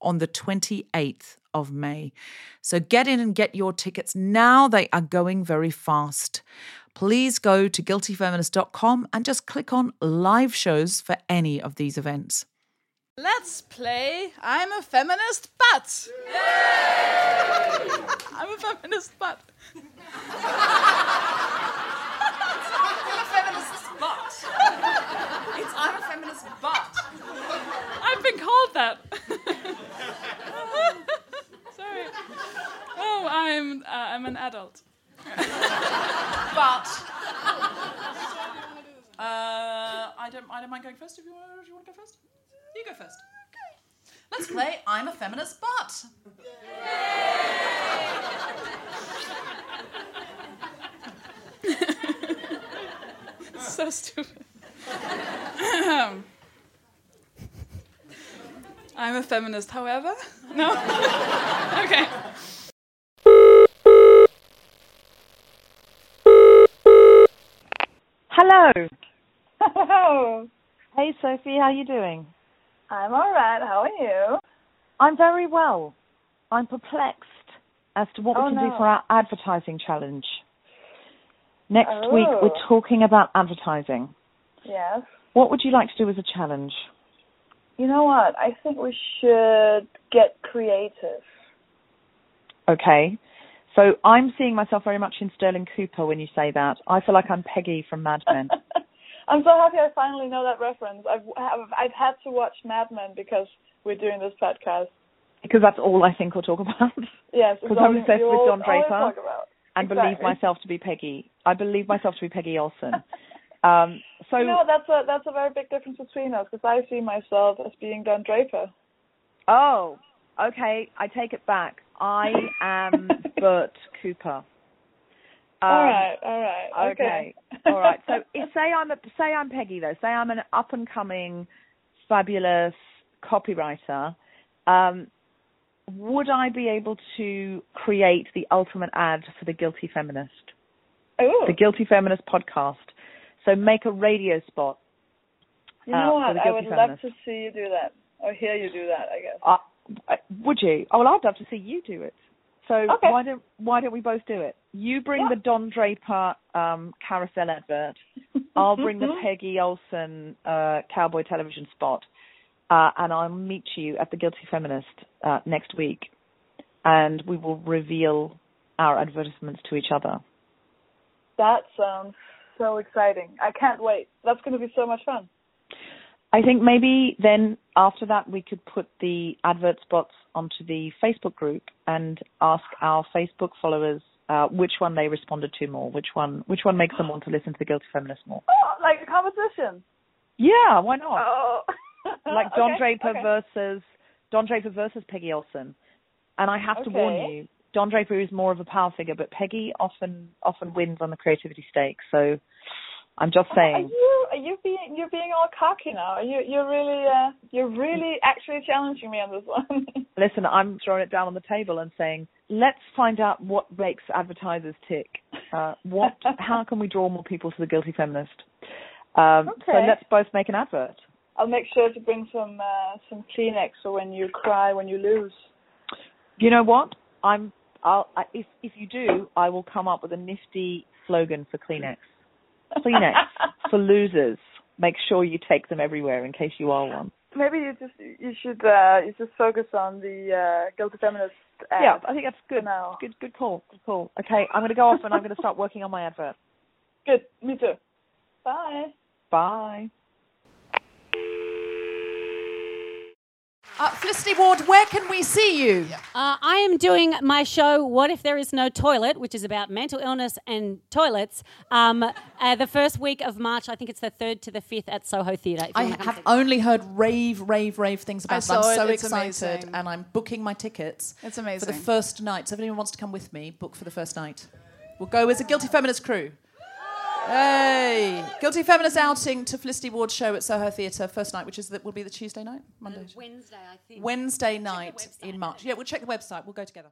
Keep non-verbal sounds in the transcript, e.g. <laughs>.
on the 28th of May. So get in and get your tickets now. They are going very fast. Please go to guiltyfeminist.com and just click on live shows for any of these events. Let's play I'm a feminist but. <laughs> I'm a feminist but. It's I'm a feminist, but. I've been called that. Sorry. Oh, I'm uh, I'm an adult. <laughs> But. Uh, I don't I don't mind going first if you want. If you want to go first, you go first. Okay. Let's play I'm a feminist, but. <laughs> so stupid. <laughs> I'm a feminist, however. No? okay. Hello. Hello. Hey Sofie, how are you doing? I'm all right. How are you? I'm very well. I'm perplexed as to what Oh, we can do for our advertising challenge. Next Oh. week we're talking about advertising. Yes. What would you like to do as a challenge? You know what? I think we should get creative. Okay. So I'm seeing myself very much in Sterling Cooper when you say that. I feel like I'm Peggy from Mad Men. <laughs> I'm so happy I finally know that reference. I've I've had to watch Mad Men because we're doing this podcast. because that's all I think we'll talk about. Yes. Because I'm obsessed with Don Draper. and believe myself to be Peggy. I believe myself to be Peggy Olson. <laughs> Um, so You know, that's a that's a very big difference between us because I see myself as being Don Draper. Oh, okay. I take it back. I am <laughs> Bert Cooper. Um, all right, all right, Okay. All right. So if, say I'm a, say I'm Peggy though. Say I'm an up and coming, fabulous copywriter. Um, would I be able to create the ultimate ad for the Guilty Feminist, Ooh, the Guilty Feminist podcast? So make a radio spot. you know uh, what? I would love to see you do that or hear you do that. I guess. Would you? Oh, well, I'd love to see you do it. So Okay. why don't why don't we both do it? You bring Yeah. the Don Draper um, carousel advert. <laughs> I'll bring the Peggy Olson uh, cowboy television spot, uh, and I'll meet you at the Guilty Feminist uh, next week, and we will reveal our advertisements to each other. That sounds so exciting. I can't wait. That's going to be so much fun. I think maybe then after that we could put the advert spots onto the Facebook group and ask our Facebook followers uh, which one they responded to more, which one which one makes them want to listen to the Guilty Feminist more. Oh, <gasps> like a competition. Yeah, why not? Oh. <laughs> like Don <laughs> Okay, Draper okay. versus Don Draper versus Peggy Olson. And I have to warn you, Don Draper is more of a power figure, but Peggy often often wins on the creativity stake. So I'm just saying. Are you are you being you're being all cocky now? Are you you're really uh, you're really actually challenging me on this one. <laughs> Listen, I'm throwing it down on the table and saying, let's find out what makes advertisers tick. Uh, what? <laughs> how can we draw more people to the Guilty Feminist? Um, So let's both make an advert. I'll make sure to bring some uh, some Kleenex for when you cry when you lose. You know what? I'm. I'll. I, if if you do, I will come up with a nifty slogan for Kleenex. Kleenex <laughs> for losers. Make sure you take them everywhere in case you are one. Maybe you just you should uh, you just focus on the uh, guilty feminist. Ad Yeah, I think that's good. now. Good, good call. Good call. Okay, I'm going to go off and I'm going to start working on my advert. <laughs> Good. Me too. Bye. Bye. Uh, Felicity Ward, where can we see you? Uh, I am doing my show, What If There Is No Toilet, which is about mental illness and toilets, um, uh, the first week of March. I think it's the 3rd to the 5th at Soho Theatre. I have see it. only heard rave, rave, rave things about I it. I'm it. so It's excited, amazing. and I'm booking my tickets. It's amazing for the first night. So if anyone wants to come with me, book for the first night. We'll go as a Guilty Feminist crew. Hey, Guilty Feminist outing to Felicity Ward's show at Soho Theatre first night, which is the, will be the Tuesday night, Monday, um, Wednesday, I think. Wednesday night in March. Yeah, we'll check the website. We'll go together.